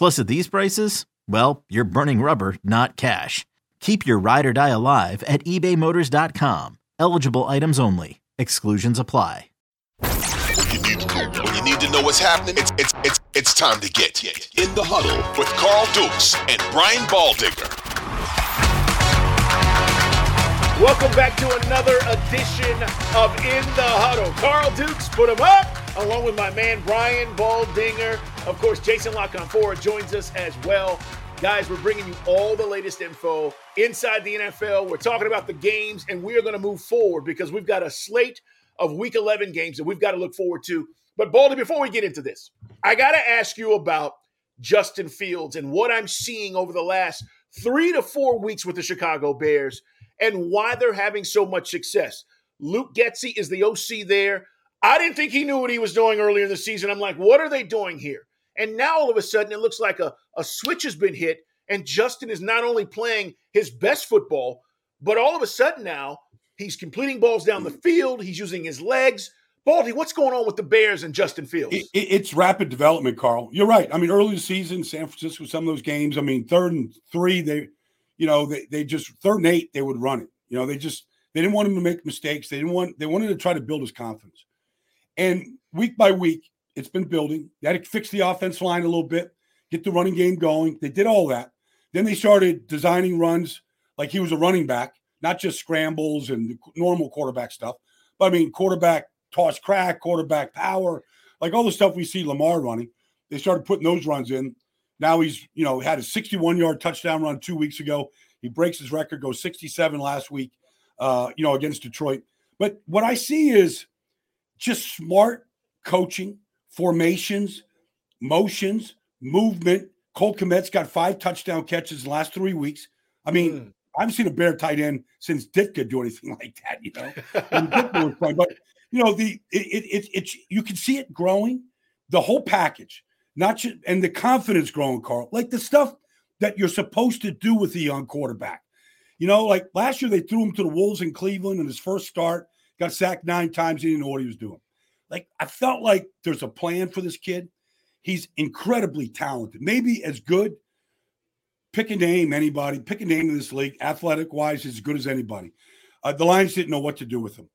Plus, at these prices, well, you're burning rubber, not cash. Keep your ride or die alive at ebaymotors.com. Eligible items only. Exclusions apply. When you need, when you need to know what's happening, it's, it's, it's, it's time to get in the huddle with Carl Dukes and Brian Baldinger. Welcome back to another edition of In the Huddle. Carl Dukes, put him up, along with my man Brian Baldinger. Of course, Jason Lockon Ford joins us as well. Guys, we're bringing you all the latest info inside the NFL. We're talking about the games, and we are going to move forward because we've got a slate of Week 11 games that we've got to look forward to. But Baldy, before we get into this, I got to ask you about Justin Fields and what I'm seeing over the last three to four weeks with the Chicago Bears and why they're having so much success. Luke Getsy is the OC there. I didn't think he knew what he was doing earlier in the season. I'm like, what are they doing here? And now all of a sudden, it looks like a, a switch has been hit, and Justin is not only playing his best football, but all of a sudden now he's completing balls down the field. He's using his legs. Baldy, what's going on with the Bears and Justin Fields? It, it, it's rapid development, Carl. You're right. I mean, early in the season, San Francisco, some of those games, I mean, third and three, they you know, they, they just third and eight, they would run it. You know, they just they didn't want him to make mistakes. They didn't want they wanted to try to build his confidence. And week by week, it's been building. They had to fix the offense line a little bit, get the running game going. They did all that. Then they started designing runs like he was a running back, not just scrambles and normal quarterback stuff, but I mean quarterback toss crack, quarterback power, like all the stuff we see Lamar running. They started putting those runs in. Now he's, you know, had a 61 yard touchdown run two weeks ago. He breaks his record, goes 67 last week, uh, you know, against Detroit. But what I see is just smart coaching, formations, motions, movement. Cole Kmet's got five touchdown catches in the last three weeks. I mean, mm. I haven't seen a bear tight end since Ditka do anything like that, you know. but you know, the it, it, it, it you can see it growing, the whole package not just, and the confidence growing, Carl, like the stuff that you're supposed to do with the young quarterback. You know, like last year they threw him to the Wolves in Cleveland in his first start, got sacked nine times. He didn't know what he was doing. Like I felt like there's a plan for this kid. He's incredibly talented, maybe as good. Pick a name, anybody. Pick a name in this league, athletic wise, as good as anybody. Uh, the Lions didn't know what to do with him,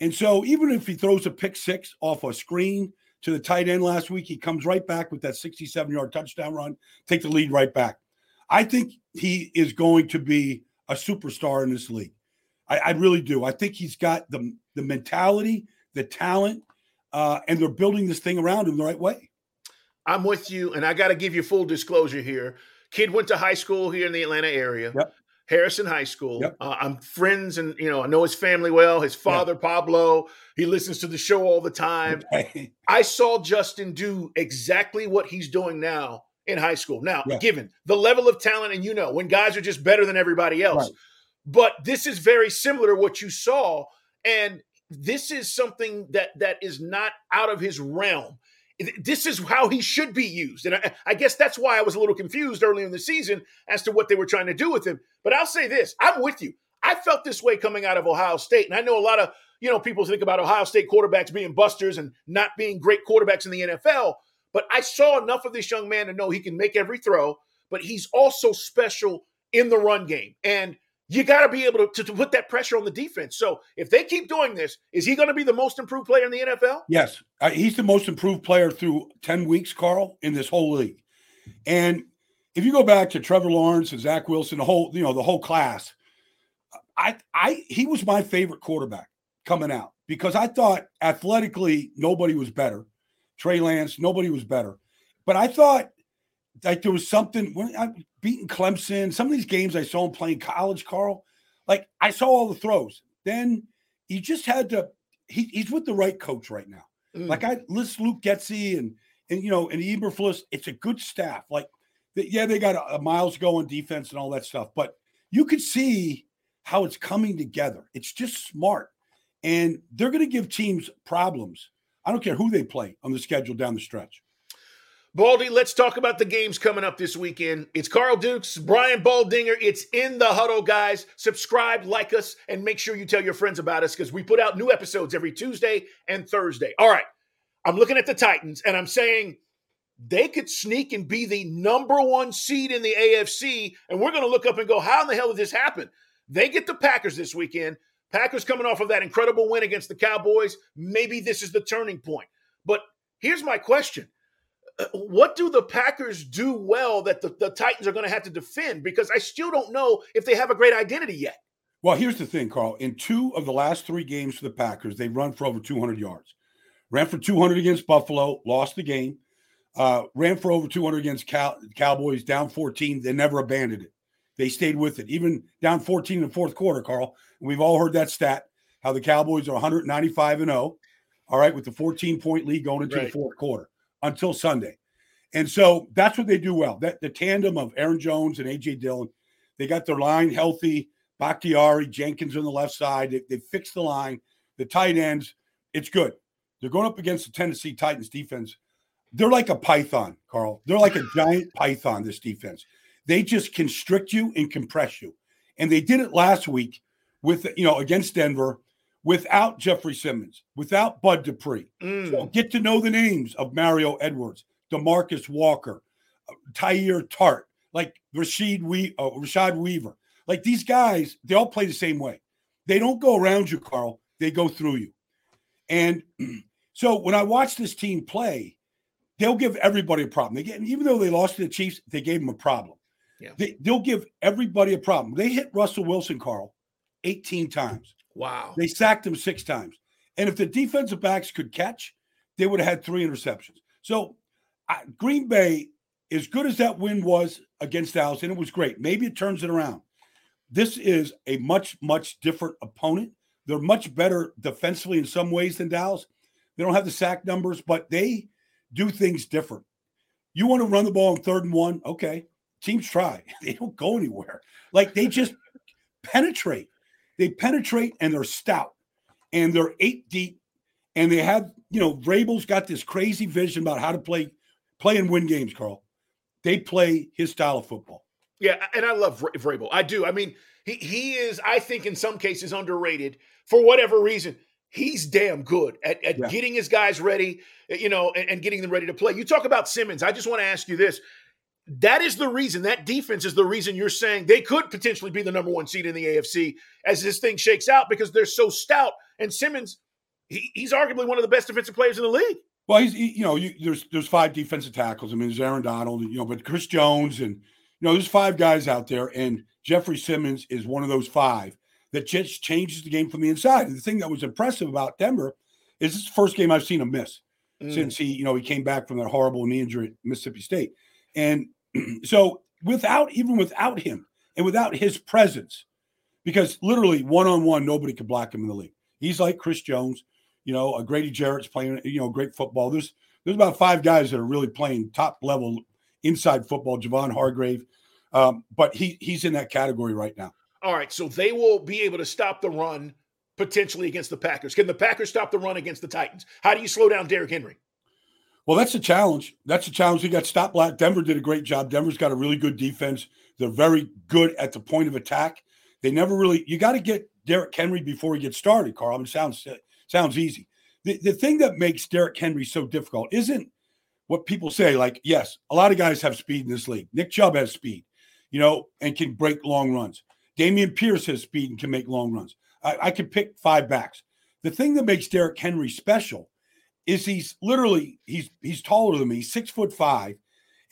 and so even if he throws a pick six off a screen to the tight end last week. He comes right back with that 67 yard touchdown run, take the lead right back. I think he is going to be a superstar in this league. I, I really do. I think he's got the, the mentality, the talent, uh, and they're building this thing around him the right way. I'm with you, and I got to give you full disclosure here. Kid went to high school here in the Atlanta area. Yep. Harrison High School. Yep. Uh, I'm friends, and you know I know his family well. His father. Pablo, he listens to the show all the time. Okay. I saw Justin do exactly what he's doing now in high school. Now, yeah. given the level of talent, and you know when guys are just better than everybody else, right. but this is very similar to what you saw, and this is something that that is not out of his realm this is how he should be used. And I, I, guess that's why I was a little confused earlier in the season as to what they were trying to do with him. But I'll say this I'm with you. I felt this way coming out of Ohio State. And I know a lot of you know, people think about Ohio State quarterbacks being busters and not being great quarterbacks in the NFL. But I saw enough of this young man to know he can make every throw, but he's also special in the run game. And you got to be able to, to, put that pressure on the defense. So if they keep doing this, is he going to be the most improved player in the NFL? Yes. Uh, he's the most improved player through 10 weeks, Carl, in this whole league. And if you go back to Trevor Lawrence and Zach Wilson, the whole, you know, the whole class, I, I, he was my favorite quarterback coming out because I thought athletically nobody was better. Trey Lance, nobody was better. But I thought like there was something beating Clemson, some of these games I saw him playing college, Carl. Like I saw all the throws. Then he just had to. He, he's with the right coach right now. Mm. Like I list Luke Getsy and and you know and Eberflus. It's a good staff. Like yeah, they got a, a miles going defense and all that stuff, but you could see how it's coming together. It's just smart, and they're going to give teams problems. I don't care who they play on the schedule down the stretch. Baldy, let's talk about the games coming up this weekend. It's Carl Dukes, Brian Baldinger. It's in the huddle, guys. Subscribe, like us, and make sure you tell your friends about us because we put out new episodes every Tuesday and Thursday. All right. I'm looking at the Titans and I'm saying they could sneak and be the number one seed in the AFC. And we're going to look up and go, how in the hell did this happen? They get the Packers this weekend. Packers coming off of that incredible win against the Cowboys. Maybe this is the turning point. But here's my question what do the Packers do well that the, the Titans are going to have to defend? Because I still don't know if they have a great identity yet. Well, here's the thing, Carl. In two of the last three games for the Packers, they run for over 200 yards. Ran for 200 against Buffalo, lost the game. Uh, ran for over 200 against Cow- Cowboys, down 14. They never abandoned it. They stayed with it, even down 14 in the fourth quarter, Carl. We've all heard that stat, how the Cowboys are 195 and 0, all right, with the 14 point lead going into right. the fourth quarter until Sunday. And so that's what they do well. That the tandem of Aaron Jones and AJ Dillon, they got their line healthy. Bakhtiari, Jenkins on the left side. They, they fixed the line. The tight ends, it's good. They're going up against the Tennessee Titans defense. They're like a python, Carl. They're like a giant python, this defense. They just constrict you and compress you. And they did it last week with, you know, against Denver without Jeffrey Simmons, without Bud Dupree. Mm. So get to know the names of Mario Edwards, Demarcus Walker, Teair Tart, like Rashid we uh, Rashad Weaver. Like these guys, they all play the same way. They don't go around you, Carl. They go through you. And so when I watch this team play, they'll give everybody a problem. They get even though they lost to the Chiefs, they gave them a problem. Yeah. They, they'll give everybody a problem. They hit Russell Wilson, Carl, 18 times. Wow. They sacked him six times. And if the defensive backs could catch, they would have had three interceptions. So uh, Green Bay, as good as that win was against Dallas, and it was great, maybe it turns it around. This is a much, much different opponent. They're much better defensively in some ways than Dallas. They don't have the sack numbers, but they do things different. You want to run the ball on third and one? Okay. Teams try. They don't go anywhere. Like they just penetrate. They penetrate and they're stout and they're eight deep and they have, you know, Vrabel's got this crazy vision about how to play, play and win games, Carl. They play his style of football. Yeah, and I love Vrabel. I do. I mean, he he is, I think, in some cases underrated for whatever reason. He's damn good at, at yeah. getting his guys ready, you know, and, and getting them ready to play. You talk about Simmons. I just want to ask you this: that is the reason that defense is the reason you're saying they could potentially be the number one seed in the AFC as this thing shakes out because they're so stout. And Simmons, he, he's arguably one of the best defensive players in the league. Well, he's he, you know you, there's there's five defensive tackles. I mean, there's Aaron Donald, you know, but Chris Jones and you know there's five guys out there, and Jeffrey Simmons is one of those five that just changes the game from the inside. And the thing that was impressive about Denver is this is the first game I've seen him miss mm. since he you know he came back from that horrible knee injury at Mississippi State. And so without even without him and without his presence, because literally one on one, nobody could block him in the league. He's like Chris Jones, you know, a Grady Jarrett's playing, you know, great football. There's there's about five guys that are really playing top level inside football. Javon Hargrave, um, but he he's in that category right now. All right, so they will be able to stop the run potentially against the Packers. Can the Packers stop the run against the Titans? How do you slow down Derrick Henry? Well, that's a challenge. That's a challenge. We got stopped. Denver did a great job. Denver's got a really good defense. They're very good at the point of attack. They never really. You got to get Derrick Henry before he gets started, Carl. I mean, sounds sounds easy. The, the thing that makes Derrick Henry so difficult isn't what people say. Like, yes, a lot of guys have speed in this league. Nick Chubb has speed, you know, and can break long runs. Dameon Pierce has speed and can make long runs. I, I could pick five backs. The thing that makes Derrick Henry special is he's literally he's he's taller than me, He's six foot five,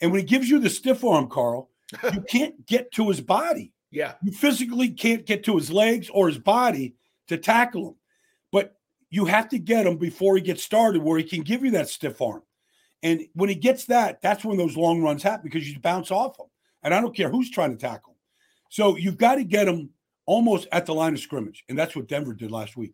and when he gives you the stiff arm, Carl, you can't get to his body. Yeah, you physically can't get to his legs or his body to tackle him, but you have to get him before he gets started, where he can give you that stiff arm. And when he gets that, that's when those long runs happen because you bounce off him. And I don't care who's trying to tackle him. So you've got to get him almost at the line of scrimmage. And that's what Denver did last week.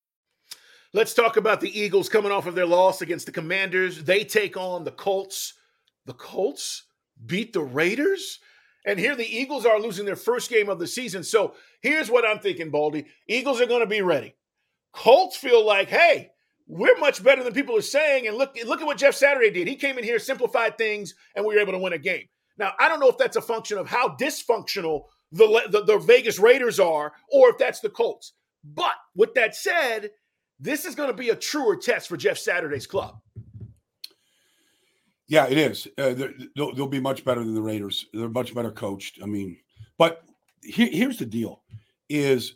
Let's talk about the Eagles coming off of their loss against the Commanders. They take on the Colts. The Colts beat the Raiders. And here the Eagles are losing their first game of the season. So here's what I'm thinking, Baldy. Eagles are going to be ready. Colts feel like, hey, we're much better than people are saying. And look, look at what Jeff Saturday did. He came in here, simplified things, and we were able to win a game. Now, I don't know if that's a function of how dysfunctional the, the, the Vegas Raiders are or if that's the Colts. But with that said, this is going to be a truer test for Jeff Saturday's club. Yeah, it is. Uh, they'll, they'll, be much better than the Raiders. They're much better coached. I mean, but here's the deal: is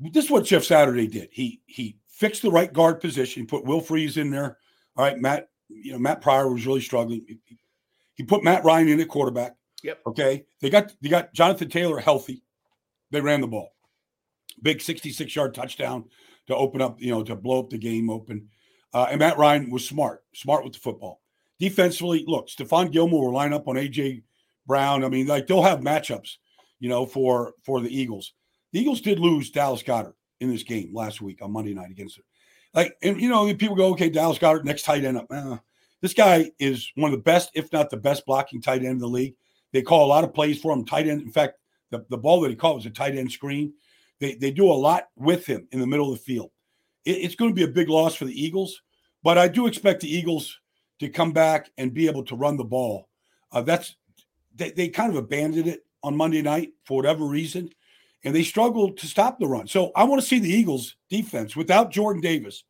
this is what Jeff Saturday did? He he fixed the right guard position. Put Will Fries in there. All right, Matt. You know Matt Pryor was really struggling. He put Matt Ryan in at quarterback. Yep. Okay. They got they got Jonathan Taylor healthy. They ran the ball. Big 66 yard touchdown to open up, you know, to blow up the game open. Uh, and Matt Ryan was smart, smart with the football. Defensively, look, Stephon Gilmore will line up on AJ Brown. I mean, like they'll have matchups, you know, for for the Eagles. The Eagles did lose Dallas Goedert in this game last week on Monday night against it. Like, and you know, people go, okay, Dallas Goedert, next tight end up. Uh, this guy is one of the best, if not the best, blocking tight end in the league. They call a lot of plays for him. Tight end. In fact, the, the ball that he caught was a tight end screen. They, they do a lot with him in the middle of the field. It, it's going to be a big loss for the Eagles, but I do expect the Eagles to come back and be able to run the ball. Uh, that's they, they kind of abandoned it on Monday night for whatever reason, and they struggled to stop the run. So I want to see the Eagles defense without Jordan Davis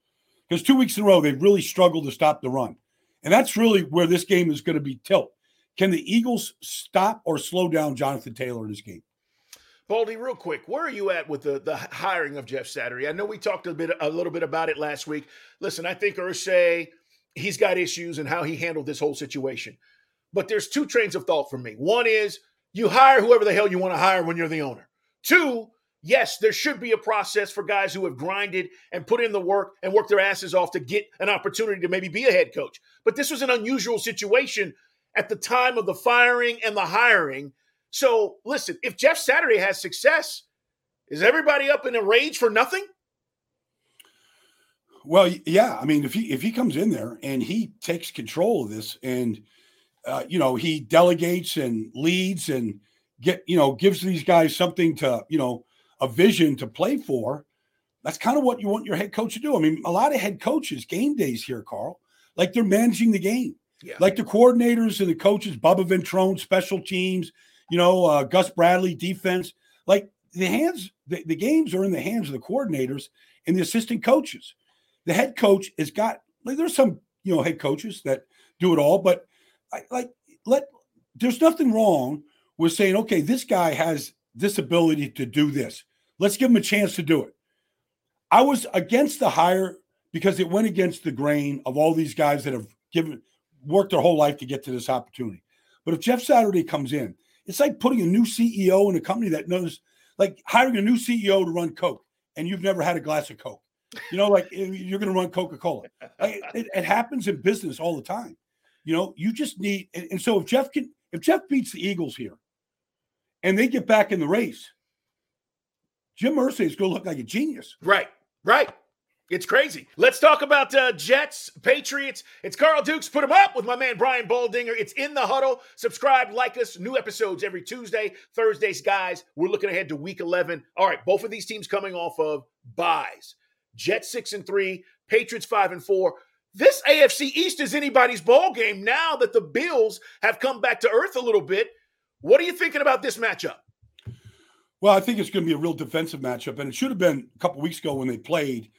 because two weeks in a row they've really struggled to stop the run, and that's really where this game is going to be tilt. Can the Eagles stop or slow down Jonathan Taylor in this game? Baldy, real quick, where are you at with the, the hiring of Jeff Saturday? I know we talked a bit a little bit about it last week. Listen, I think Irsay, he's got issues and how he handled this whole situation. But there's two trains of thought for me. One is you hire whoever the hell you want to hire when you're the owner. Two, yes, there should be a process for guys who have grinded and put in the work and worked their asses off to get an opportunity to maybe be a head coach. But this was an unusual situation at the time of the firing and the hiring so listen, if Jeff Saturday has success, is everybody up in a rage for nothing? Well, yeah. I mean, if he if he comes in there and he takes control of this, and uh, you know he delegates and leads and get you know gives these guys something to you know a vision to play for, that's kind of what you want your head coach to do. I mean, a lot of head coaches game days here, Carl, like they're managing the game. Yeah. Like the coordinators and the coaches, Bubba Ventrone, special teams, you know, uh, Gus Bradley defense. Like the hands, the, the games are in the hands of the coordinators and the assistant coaches. The head coach has got like there's some you know head coaches that do it all, but I, like let there's nothing wrong with saying okay, this guy has this ability to do this. Let's give him a chance to do it. I was against the hire because it went against the grain of all these guys that have given worked their whole life to get to this opportunity. But if Jeff Saturday comes in, it's like putting a new CEO in a company that knows, like hiring a new CEO to run Coke, and you've never had a glass of Coke. You know, like you're going to run Coca Cola. Like, it, it, happens in business all the time. You know, you just need, and, and so if Jeff can, if Jeff beats the Eagles here, and they get back in the race, Jim Irsay is going to look like a genius. Right, right. It's crazy. Let's talk about uh, Jets, Patriots. It's Carl Dukes. Put him up with my man Brian Baldinger. It's in the huddle. Subscribe, like us. New episodes every Tuesday, Thursdays, guys. We're looking ahead to Week 11. All right, both of these teams coming off of buys. Jets six and three, Patriots five and four. This AFC East is anybody's ball game now that the Bills have come back to earth a little bit. What are you thinking about this matchup? Well, I think it's going to be a real defensive matchup, and it should have been a couple weeks ago when they played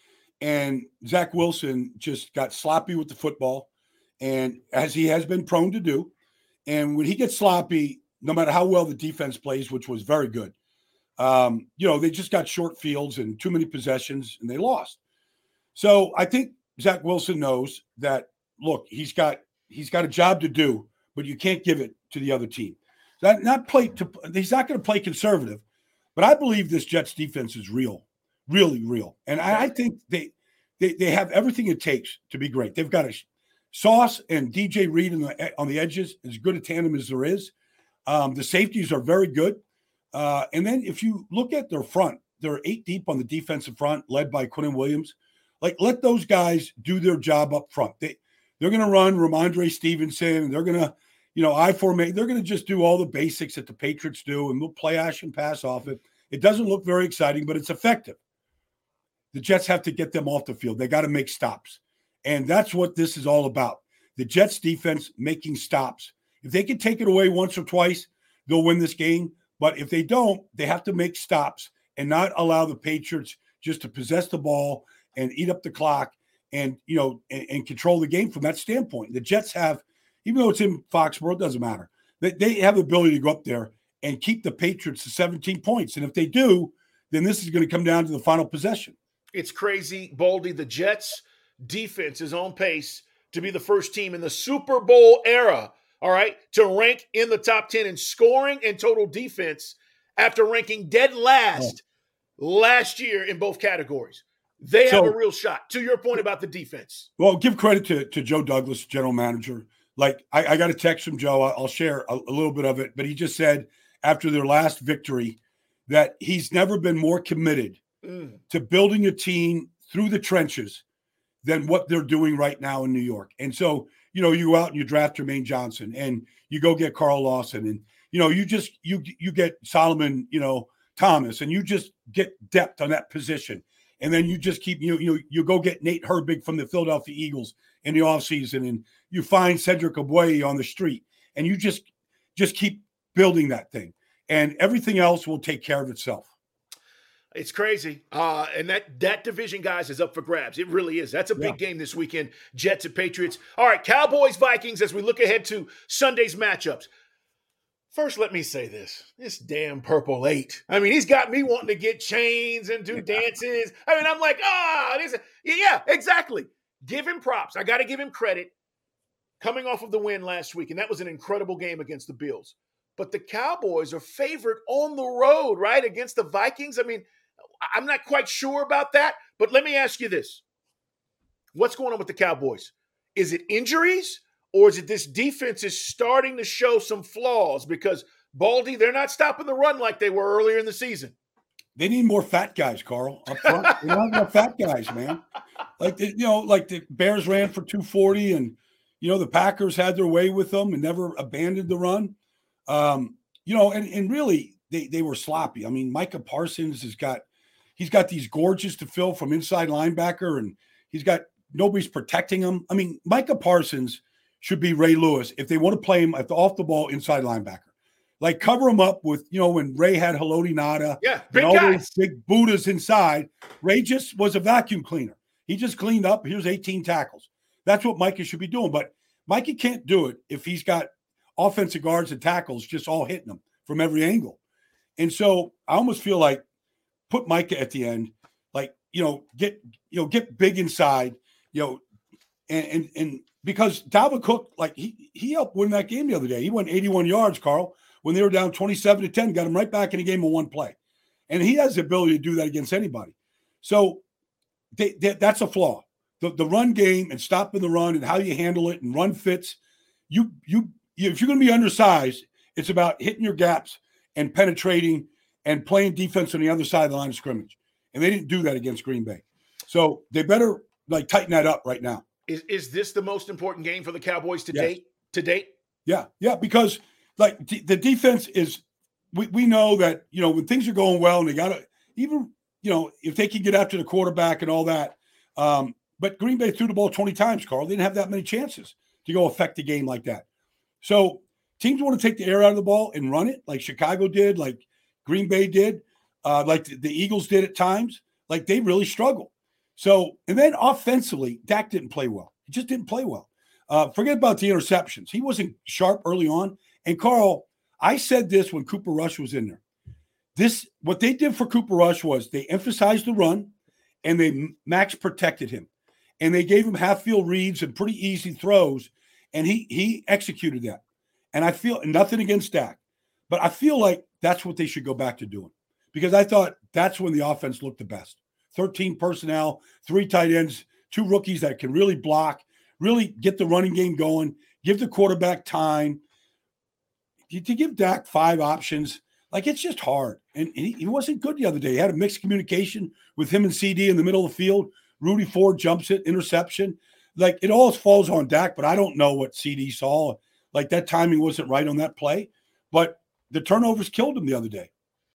and Zach Wilson just got sloppy with the football, and as he has been prone to do. And when he gets sloppy, no matter how well the defense plays, which was very good, um, you know, they just got short fields and too many possessions, and they lost. So I think Zach Wilson knows that. Look, he's got he's got a job to do, but you can't give it to the other team. That not play to he's not going to play conservative, but I believe this Jets defense is real really real. And I, I think they, they they have everything it takes to be great. They've got a Sauce and DJ Reed the, on the edges, as good a tandem as there is. Um, the safeties are very good. Uh, and then if you look at their front, they're eight deep on the defensive front, led by Quinnen Williams. Like, let those guys do their job up front. They they're going to run Rhamondre Stevenson. They're going to, you know, I formate. They're going to just do all the basics that the Patriots do, and we'll play ash and pass off it. It doesn't look very exciting, but it's effective. The Jets have to get them off the field. They got to make stops. And that's what this is all about. The Jets defense making stops. If they can take it away once or twice, they'll win this game. But if they don't, they have to make stops and not allow the Patriots just to possess the ball and eat up the clock and you know and, and control the game from that standpoint. The Jets have, even though it's in Foxborough, it doesn't matter. They, they have the ability to go up there and keep the Patriots to 17 points. And if they do, then this is going to come down to the final possession. It's crazy. Baldy, the Jets defense is on pace to be the first team in the Super Bowl era, all right, to rank in the top 10 in scoring and total defense after ranking dead last oh. last year in both categories. They so, have a real shot. To your point about the defense. Well, give credit to, to Joe Douglas, general manager. Like, I, I got a text from Joe. I'll share a, a little bit of it, but he just said after their last victory that he's never been more committed to building a team through the trenches than what they're doing right now in New York. And so, you know, you go out and you draft Jermaine Johnson and you go get Carl Lawson and you know, you just you you get Solomon, you know, Thomas and you just get depth on that position. And then you just keep you you you go get Nate Herbig from the Philadelphia Eagles in the offseason and you find Cedric Ogbuehi on the street and you just just keep building that thing and everything else will take care of itself. It's crazy. Uh, and that that division, guys, is up for grabs. It really is. That's a big yeah. game this weekend. Jets and Patriots. All right, Cowboys, Vikings, as we look ahead to Sunday's matchups. First, let me say this. This damn purple eight. I mean, he's got me wanting to get chains and do dances. I mean, I'm like, ah, this yeah, exactly. Give him props. I gotta give him credit coming off of the win last week. And that was an incredible game against the Bills. But the Cowboys are favored on the road, right? Against the Vikings. I mean, I'm not quite sure about that, but let me ask you this. What's going on with the Cowboys? Is it injuries or is it this defense is starting to show some flaws because Baldy, they're not stopping the run like they were earlier in the season. They need more fat guys, Carl, up front. they don't fat guys, man. Like the, you know, like the Bears ran for 240 and you know the Packers had their way with them and never abandoned the run. Um, you know, and, and really they they were sloppy. I mean, Micah Parsons has got He's got these gorges to fill from inside linebacker, and he's got nobody's protecting him. I mean, Micah Parsons should be Ray Lewis if they want to play him at the off the ball inside linebacker. Like cover him up with, you know, when Ray had Haloti Ngata yeah, big and all guys. those big Buddhas inside, Ray just was a vacuum cleaner. He just cleaned up. Here's 18 tackles. That's what Micah should be doing. But Micah can't do it if he's got offensive guards and tackles just all hitting him from every angle. And so I almost feel like put Micah at the end, like, you know, get, you know, get big inside, you know, and, and, and because Dalvin Cook, like he, he helped win that game the other day. He went 81 yards, Carl, when they were down 27 to 10, got him right back in a game of one play. And he has the ability to do that against anybody. So they, they, that's a flaw. The, the run game and stopping the run and how you handle it and run fits. You, you, you if you're going to be undersized, it's about hitting your gaps and penetrating and playing defense on the other side of the line of scrimmage. And they didn't do that against Green Bay. So they better like tighten that up right now. Is is this the most important game for the Cowboys to yes. date? To date? Yeah, yeah, because like d- the defense is we, we know that you know when things are going well and they got to even you know if they can get after the quarterback and all that um, but green bay threw the ball 20 times carl they didn't have that many chances to go affect the game like that so teams want to take the air out of the ball and run it like chicago did like green bay did uh, like the, eagles did at times like they really struggle so and then offensively dak didn't play well he just didn't play well uh, forget about the interceptions he wasn't sharp early on and carl I said this when Cooper Rush was in there. This what they did for Cooper Rush was they emphasized the run and they max protected him. And they gave him half field reads and pretty easy throws and he he executed that. And I feel nothing against Dak, but I feel like that's what they should go back to doing. Because I thought that's when the offense looked the best. 13 personnel, three tight ends, two rookies that can really block, really get the running game going, give the quarterback time, to give Dak five options, like it's just hard. And he, wasn't good the other day. He had a mixed communication with him and CD in the middle of the field. Rudy Ford jumps it, interception. Like it all falls on Dak, but I don't know what CD saw. Like that timing wasn't right on that play. But the turnovers killed him the other day.